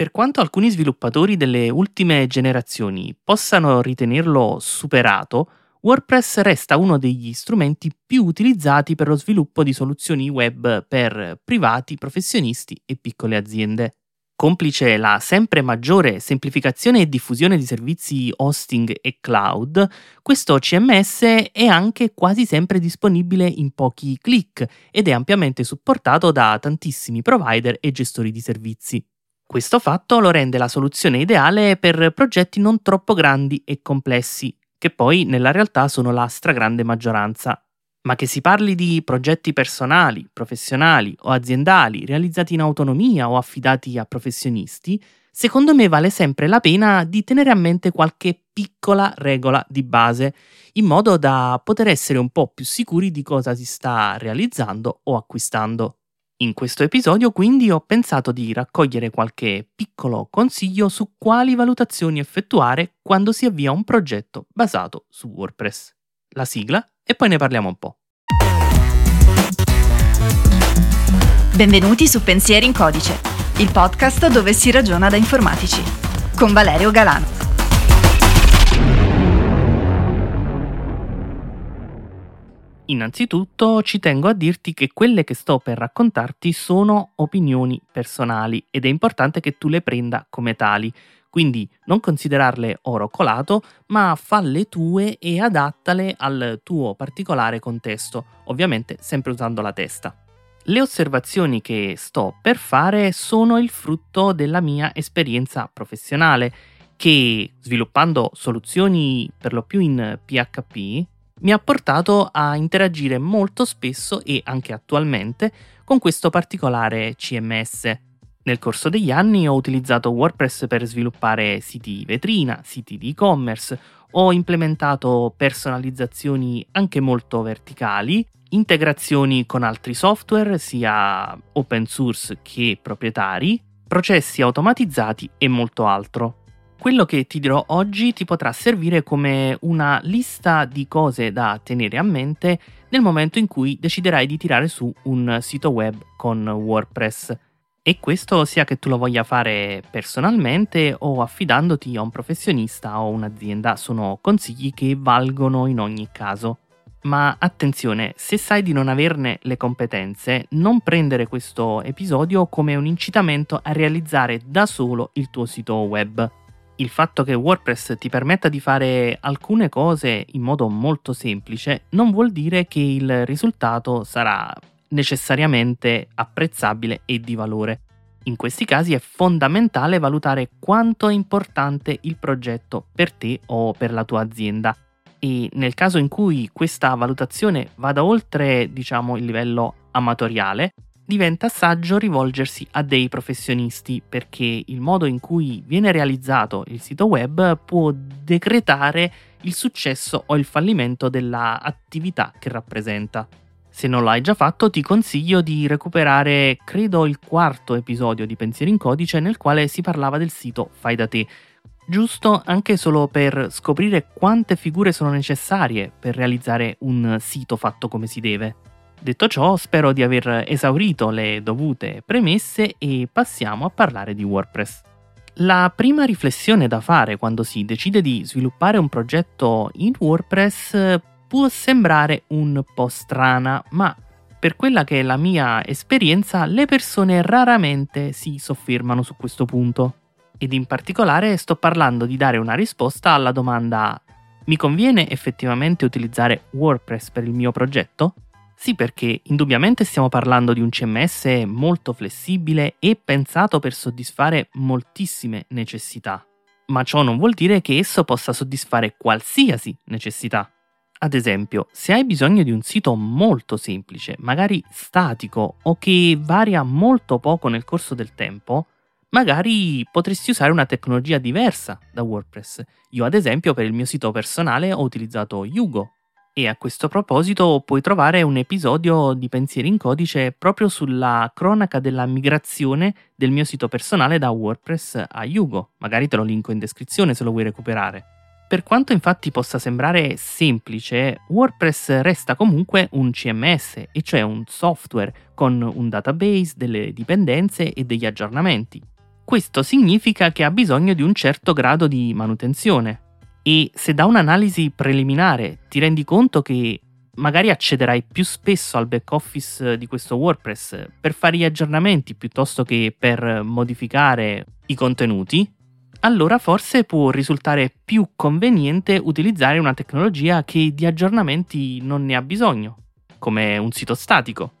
Per quanto alcuni sviluppatori delle ultime generazioni possano ritenerlo superato, WordPress resta uno degli strumenti più utilizzati per lo sviluppo di soluzioni web per privati, professionisti e piccole aziende. Complice la sempre maggiore semplificazione e diffusione di servizi hosting e cloud, questo CMS è anche quasi sempre disponibile in pochi clic ed è ampiamente supportato da tantissimi provider e gestori di servizi. Questo fatto lo rende la soluzione ideale per progetti non troppo grandi e complessi, che poi nella realtà sono la stragrande maggioranza ma che si parli di progetti personali, professionali o aziendali realizzati in autonomia o affidati a professionisti, secondo me vale sempre la pena di tenere a mente qualche piccola regola di base, in modo da poter essere un po' più sicuri di cosa si sta realizzando o acquistando. In questo episodio quindi ho pensato di raccogliere qualche piccolo consiglio su quali valutazioni effettuare quando si avvia un progetto basato su WordPress. La sigla e poi ne parliamo un po'. Benvenuti su Pensieri in Codice, il podcast dove si ragiona da informatici, con Valerio Galano. Innanzitutto ci tengo a dirti che quelle che sto per raccontarti sono opinioni personali ed è importante che tu le prenda come tali, quindi non considerarle oro colato, ma falle tue e adattale al tuo particolare contesto, ovviamente sempre usando la testa. Le osservazioni che sto per fare sono il frutto della mia esperienza professionale che, sviluppando soluzioni per lo più in PHP, mi ha portato a interagire molto spesso e anche attualmente con questo particolare CMS. Nel corso degli anni ho utilizzato WordPress per sviluppare siti vetrina, siti di e-commerce, ho implementato personalizzazioni anche molto verticali, integrazioni con altri software, sia open source che proprietari, processi automatizzati e molto altro. Quello che ti dirò oggi ti potrà servire come una lista di cose da tenere a mente nel momento in cui deciderai di tirare su un sito web con WordPress. E questo sia che tu lo voglia fare personalmente o affidandoti a un professionista o un'azienda, sono consigli che valgono in ogni caso. Ma attenzione, se sai di non averne le competenze, non prendere questo episodio come un incitamento a realizzare da solo il tuo sito web. Il fatto che WordPress ti permetta di fare alcune cose in modo molto semplice non vuol dire che il risultato sarà necessariamente apprezzabile e di valore. In questi casi è fondamentale valutare quanto è importante il progetto per te o per la tua azienda e nel caso in cui questa valutazione vada oltre, diciamo, il livello amatoriale, diventa saggio rivolgersi a dei professionisti perché il modo in cui viene realizzato il sito web può decretare il successo o il fallimento dell'attività che rappresenta. Se non l'hai già fatto, ti consiglio di recuperare, credo, il quarto episodio di Pensieri in Codice nel quale si parlava del sito Fai da te. Giusto anche solo per scoprire quante figure sono necessarie per realizzare un sito fatto come si deve. Detto ciò, spero di aver esaurito le dovute premesse e passiamo a parlare di WordPress. La prima riflessione da fare quando si decide di sviluppare un progetto in WordPress può sembrare un po' strana, ma per quella che è la mia esperienza, le persone raramente si soffermano su questo punto. Ed in particolare sto parlando di dare una risposta alla domanda mi conviene effettivamente utilizzare WordPress per il mio progetto? Sì, perché indubbiamente stiamo parlando di un CMS molto flessibile e pensato per soddisfare moltissime necessità. Ma ciò non vuol dire che esso possa soddisfare qualsiasi necessità. Ad esempio, se hai bisogno di un sito molto semplice, magari statico o che varia molto poco nel corso del tempo, magari potresti usare una tecnologia diversa da WordPress. Io ad esempio per il mio sito personale ho utilizzato Yugo e a questo proposito puoi trovare un episodio di Pensieri in Codice proprio sulla cronaca della migrazione del mio sito personale da WordPress a Yugo. Magari te lo linko in descrizione se lo vuoi recuperare. Per quanto infatti possa sembrare semplice, WordPress resta comunque un CMS, e cioè un software con un database, delle dipendenze e degli aggiornamenti. questo significa che ha bisogno di un certo grado di manutenzione. E se da un'analisi preliminare ti rendi conto che magari accederai più spesso al back office di questo WordPress per fare gli aggiornamenti piuttosto che per modificare i contenuti, allora forse può risultare più conveniente utilizzare una tecnologia che di aggiornamenti non ne ha bisogno, come un sito statico.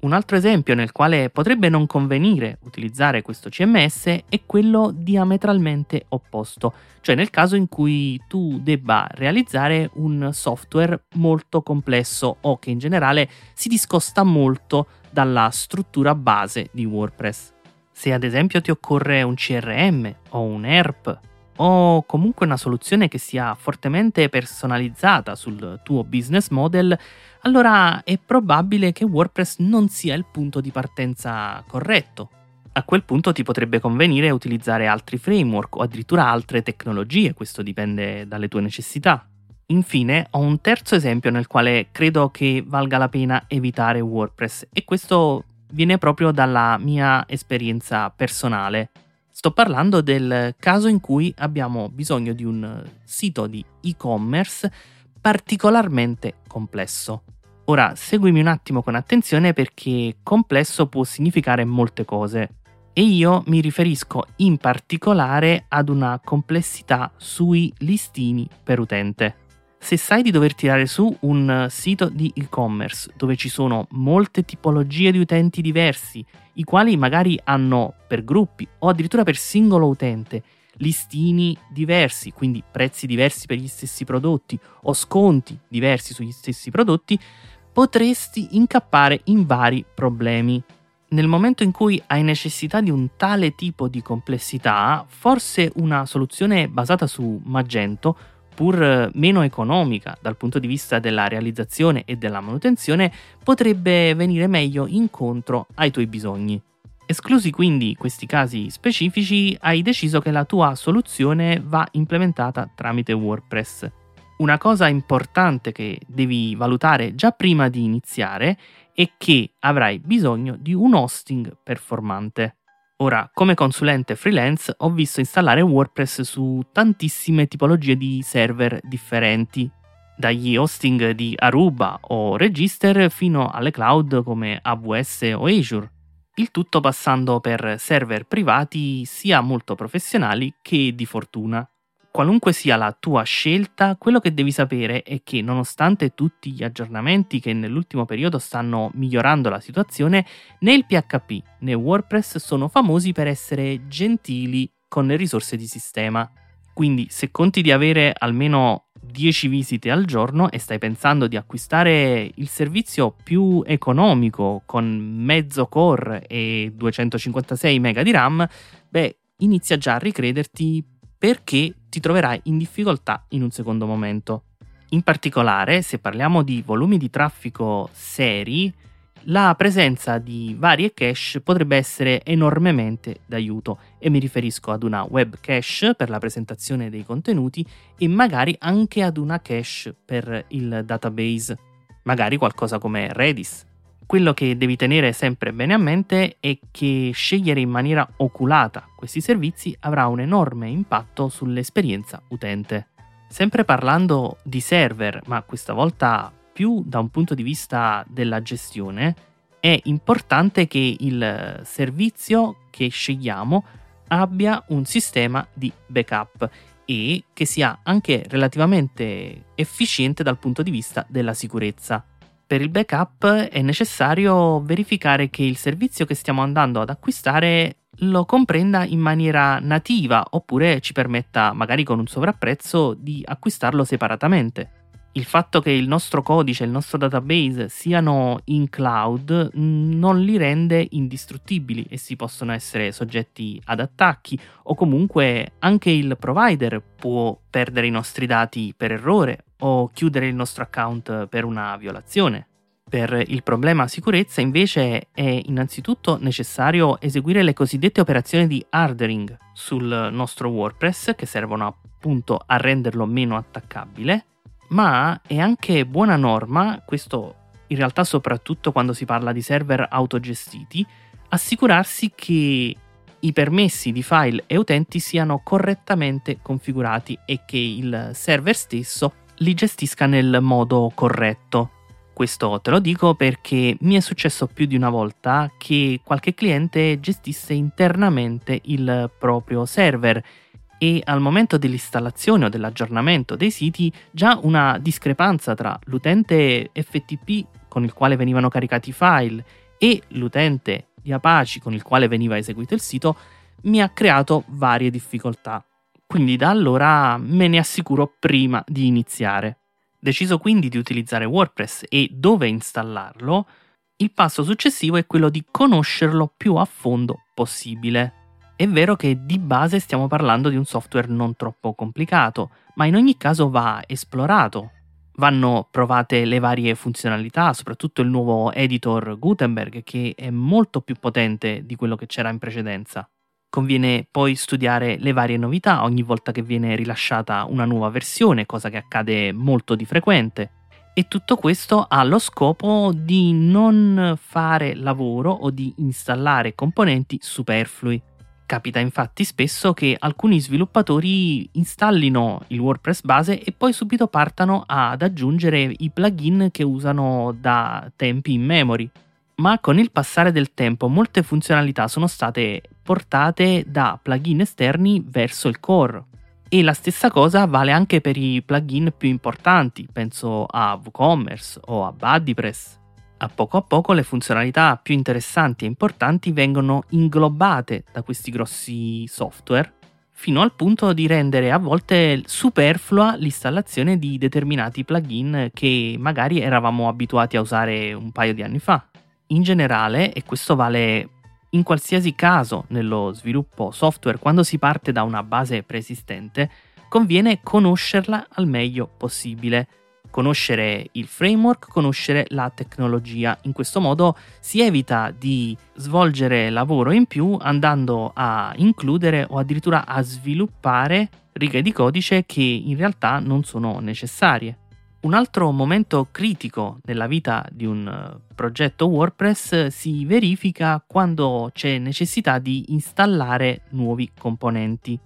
Un altro esempio nel quale potrebbe non convenire utilizzare questo CMS è quello diametralmente opposto, cioè nel caso in cui tu debba realizzare un software molto complesso o che in generale si discosta molto dalla struttura base di WordPress. Se ad esempio ti occorre un CRM o un ERP o comunque una soluzione che sia fortemente personalizzata sul tuo business model, allora è probabile che WordPress non sia il punto di partenza corretto. A quel punto ti potrebbe convenire utilizzare altri framework o addirittura altre tecnologie, questo dipende dalle tue necessità. Infine, ho un terzo esempio nel quale credo che valga la pena evitare WordPress e questo viene proprio dalla mia esperienza personale. Sto parlando del caso in cui abbiamo bisogno di un sito di e-commerce particolarmente complesso. Ora seguimi un attimo con attenzione perché complesso può significare molte cose e io mi riferisco in particolare ad una complessità sui listini per utente. Se sai di dover tirare su un sito di e-commerce dove ci sono molte tipologie di utenti diversi, i quali magari hanno per gruppi o addirittura per singolo utente listini diversi, quindi prezzi diversi per gli stessi prodotti o sconti diversi sugli stessi prodotti, potresti incappare in vari problemi. Nel momento in cui hai necessità di un tale tipo di complessità, forse una soluzione basata su Magento, pur meno economica dal punto di vista della realizzazione e della manutenzione, potrebbe venire meglio incontro ai tuoi bisogni. Esclusi quindi questi casi specifici, hai deciso che la tua soluzione va implementata tramite WordPress. Una cosa importante che devi valutare già prima di iniziare è che avrai bisogno di un hosting performante. Ora, come consulente freelance ho visto installare WordPress su tantissime tipologie di server differenti, dagli hosting di Aruba o Register fino alle cloud come AWS o Azure il tutto passando per server privati sia molto professionali che di fortuna. Qualunque sia la tua scelta, quello che devi sapere è che nonostante tutti gli aggiornamenti che nell'ultimo periodo stanno migliorando la situazione, né il PHP né WordPress sono famosi per essere gentili con le risorse di sistema. Quindi se conti di avere almeno 10 visite al giorno e stai pensando di acquistare il servizio più economico con mezzo core e 256 MB di RAM, beh, inizia già a ricrederti perché ti troverai in difficoltà in un secondo momento. In particolare, se parliamo di volumi di traffico seri, la presenza di varie cache potrebbe essere enormemente d'aiuto e mi riferisco ad una web cache per la presentazione dei contenuti e magari anche ad una cache per il database, magari qualcosa come Redis. Quello che devi tenere sempre bene a mente è che scegliere in maniera oculata questi servizi avrà un enorme impatto sull'esperienza utente. Sempre parlando di server, ma questa volta più da un punto di vista della gestione, è importante che il servizio che scegliamo abbia un sistema di backup e che sia anche relativamente efficiente dal punto di vista della sicurezza. Per il backup è necessario verificare che il servizio che stiamo andando ad acquistare lo comprenda in maniera nativa oppure ci permetta, magari con un sovrapprezzo, di acquistarlo separatamente il fatto che il nostro codice, il nostro database siano in cloud non li rende indistruttibili e si possono essere soggetti ad attacchi o comunque anche il provider può perdere i nostri dati per errore o chiudere il nostro account per una violazione. Per il problema sicurezza invece è innanzitutto necessario eseguire le cosiddette operazioni di hardering sul nostro WordPress che servono appunto a renderlo meno attaccabile ma è anche buona norma, questo in realtà soprattutto quando si parla di server autogestiti, assicurarsi che i permessi di file e utenti siano correttamente configurati e che il server stesso li gestisca nel modo corretto. Questo te lo dico perché mi è successo più di una volta che qualche cliente gestisse internamente il proprio server e al momento dell'installazione o dell'aggiornamento dei siti già una discrepanza tra l'utente FTP con il quale venivano caricati i file e l'utente di Apache con il quale veniva eseguito il sito mi ha creato varie difficoltà. Quindi da allora me ne assicuro prima di iniziare. Deciso quindi di utilizzare WordPress e dove installarlo, il passo successivo è quello di conoscerlo più a fondo possibile. È vero che di base stiamo parlando di un software non troppo complicato, ma in ogni caso va esplorato. Vanno provate le varie funzionalità, soprattutto il nuovo editor Gutenberg che è molto più potente di quello che c'era in precedenza. Conviene poi studiare le varie novità ogni volta che viene rilasciata una nuova versione, cosa che accade molto di frequente. E tutto questo ha lo scopo di non fare lavoro o di installare componenti superflui. Capita infatti spesso che alcuni sviluppatori installino il WordPress base e poi subito partano ad aggiungere i plugin che usano da tempi in memory ma con il passare del tempo molte funzionalità sono state portate da plugin esterni verso il core. E la stessa cosa vale anche per i plugin più importanti, penso a WooCommerce o a BuddyPress. A poco a poco le funzionalità più interessanti e importanti vengono inglobate da questi grossi software, fino al punto di rendere a volte superflua l'installazione di determinati plugin che magari eravamo abituati a usare un paio di anni fa in generale, e questo vale in qualsiasi caso nello sviluppo software, quando si parte da una base preesistente, conviene conoscerla al meglio possibile. Conoscere il framework, conoscere la tecnologia. In questo modo si evita di svolgere lavoro in più andando a includere o addirittura a sviluppare righe di codice che in realtà non sono necessarie. Un altro momento critico nella vita di un eh, progetto WordPress si verifica quando c'è necessità di installare nuovi componenti.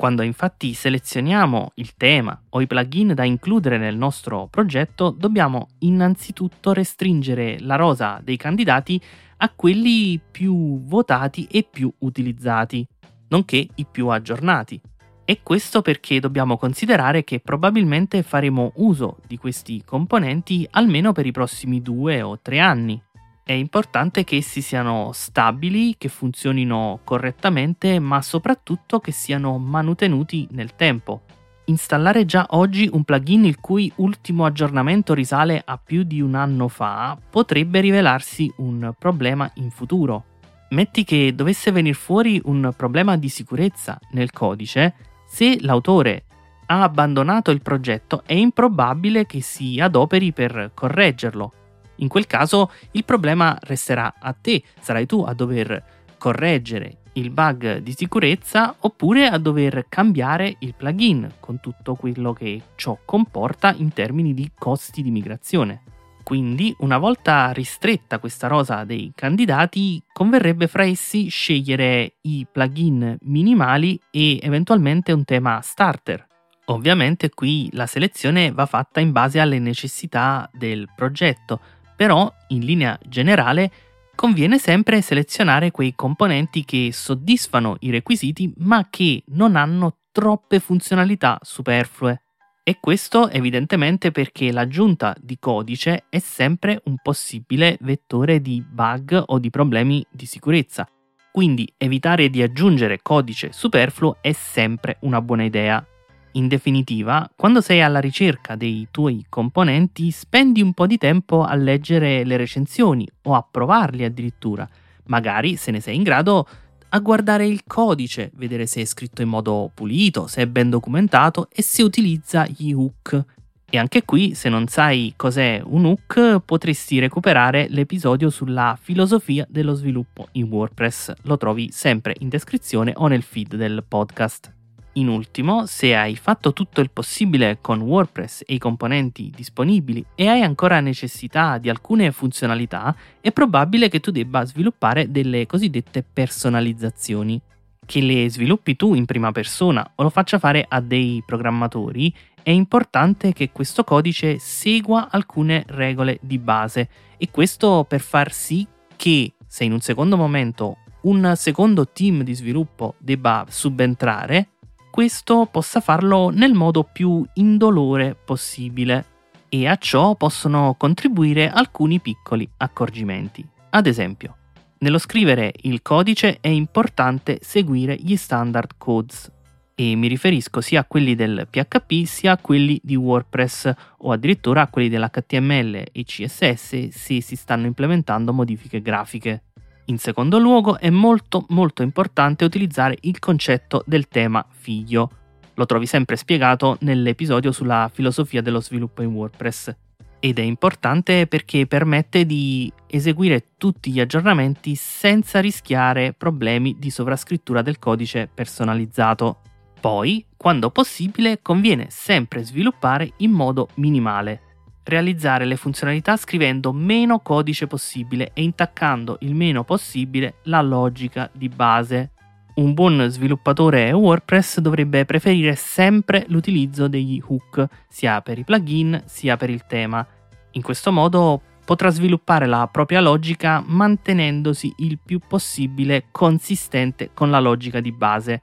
Quando infatti selezioniamo il tema o i plugin da includere nel nostro progetto, dobbiamo innanzitutto restringere la rosa dei candidati a quelli più votati e più utilizzati, nonché i più aggiornati. E questo perché dobbiamo considerare che probabilmente faremo uso di questi componenti almeno per i prossimi due o tre anni. È importante che essi siano stabili, che funzionino correttamente, ma soprattutto che siano manutenuti nel tempo. Installare già oggi un plugin il cui ultimo aggiornamento risale a più di un anno fa potrebbe rivelarsi un problema in futuro. Metti che dovesse venire fuori un problema di sicurezza nel codice, se l'autore ha abbandonato il progetto è improbabile che si adoperi per correggerlo. In quel caso il problema resterà a te, sarai tu a dover correggere il bug di sicurezza oppure a dover cambiare il plugin con tutto quello che ciò comporta in termini di costi di migrazione. Quindi, una volta ristretta questa rosa dei candidati, converrebbe fra essi scegliere i plugin minimali e eventualmente un tema starter. Ovviamente qui la selezione va fatta in base alle necessità del progetto, però in linea generale conviene sempre selezionare quei componenti che soddisfano i requisiti ma che non hanno troppe funzionalità superflue. E questo evidentemente perché l'aggiunta di codice è sempre un possibile vettore di bug o di problemi di sicurezza. Quindi evitare di aggiungere codice superfluo è sempre una buona idea. In definitiva, quando sei alla ricerca dei tuoi componenti, spendi un po' di tempo a leggere le recensioni o a provarli addirittura. Magari, se ne sei in grado, a guardare il codice, vedere se è scritto in modo pulito, se è ben documentato e se utilizza gli hook. E anche qui, se non sai cos'è un hook, potresti recuperare l'episodio sulla filosofia dello sviluppo in WordPress. Lo trovi sempre in descrizione o nel feed del podcast. In ultimo, se hai fatto tutto il possibile con WordPress e i componenti disponibili e hai ancora necessità di alcune funzionalità, è probabile che tu debba sviluppare delle cosiddette personalizzazioni. che le sviluppi tu in prima persona o lo faccia fare a dei programmatori, è importante che questo codice segua alcune regole di base e questo per far sì che se in un secondo momento un secondo team di sviluppo debba subentrare, questo possa farlo nel modo più indolore possibile e a ciò possono contribuire alcuni piccoli accorgimenti. Ad esempio, nello scrivere il codice è importante seguire gli standard codes e mi riferisco sia a quelli del PHP sia a quelli di WordPress o addirittura a quelli dell'HTML e CSS se si stanno implementando modifiche grafiche. In secondo luogo è molto molto importante utilizzare il concetto del tema figlio. Lo trovi sempre spiegato nell'episodio sulla filosofia dello sviluppo in WordPress. Ed è importante perché permette di eseguire tutti gli aggiornamenti senza rischiare problemi di sovrascrittura del codice personalizzato. Poi, quando possibile, conviene sempre sviluppare in modo minimale, realizzare le funzionalità scrivendo meno codice possibile e intaccando il meno possibile la logica di base. Un buon sviluppatore WordPress dovrebbe preferire sempre l'utilizzo degli hook, sia per i plugin sia per il tema. In questo modo potrà sviluppare la propria logica mantenendosi il più possibile consistente con la logica di base,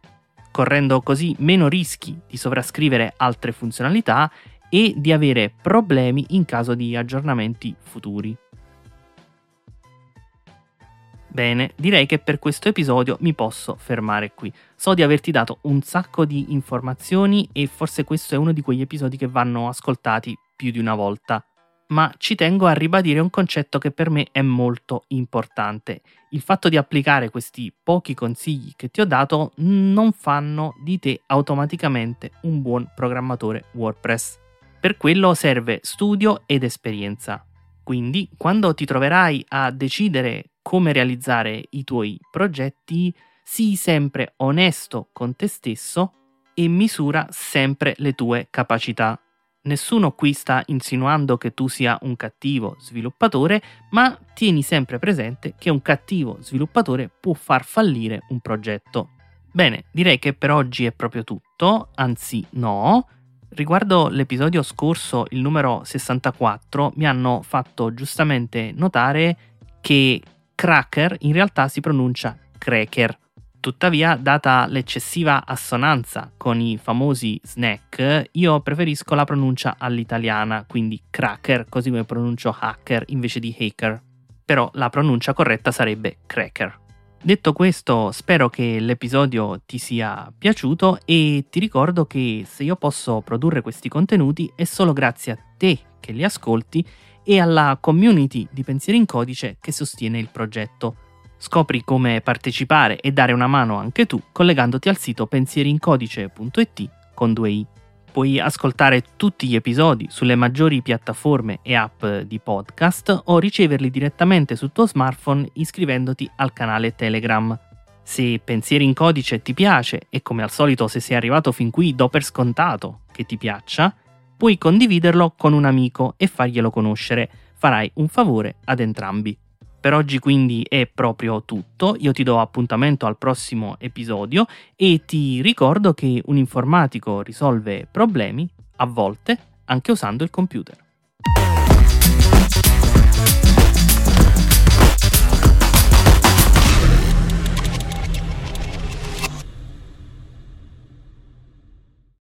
correndo così meno rischi di sovrascrivere altre funzionalità e di avere problemi in caso di aggiornamenti futuri. Bene, direi che per questo episodio mi posso fermare qui. So di averti dato un sacco di informazioni e forse questo è uno di quegli episodi che vanno ascoltati più di una volta. Ma ci tengo a ribadire un concetto che per me è molto importante. Il fatto di applicare questi pochi consigli che ti ho dato non fanno di te automaticamente un buon programmatore WordPress. Per quello serve studio ed esperienza. Quindi, quando ti troverai a decidere come realizzare i tuoi progetti, sii sempre onesto con te stesso e misura sempre le tue capacità. Nessuno qui sta insinuando che tu sia un cattivo sviluppatore, ma tieni sempre presente che un cattivo sviluppatore può far fallire un progetto. Bene, direi che per oggi è proprio tutto, anzi no, Riguardo l'episodio scorso, il numero 64, mi hanno fatto giustamente notare che cracker in realtà si pronuncia cracker. Tuttavia, data l'eccessiva assonanza con i famosi snack, io preferisco la pronuncia all'italiana, quindi cracker, così come pronuncio hacker invece di hacker. Però la pronuncia corretta sarebbe cracker. Detto questo, spero che l'episodio ti sia piaciuto e ti ricordo che se io posso produrre questi contenuti è solo grazie a te che li ascolti e alla community di Pensieri in Codice che sostiene il progetto. Scopri come partecipare e dare una mano anche tu collegandoti al sito pensierincodice.it con 2i. Puoi ascoltare tutti gli episodi sulle maggiori piattaforme e app di podcast o riceverli direttamente sul tuo smartphone iscrivendoti al canale Telegram. Se Pensieri in Codice ti piace e come al solito se sei arrivato fin qui do per scontato che ti piaccia, puoi condividerlo con un amico e farglielo conoscere, farai un favore ad entrambi. Per oggi quindi è proprio tutto, io ti do appuntamento al prossimo episodio e ti ricordo che un informatico risolve problemi, a volte, anche usando il computer.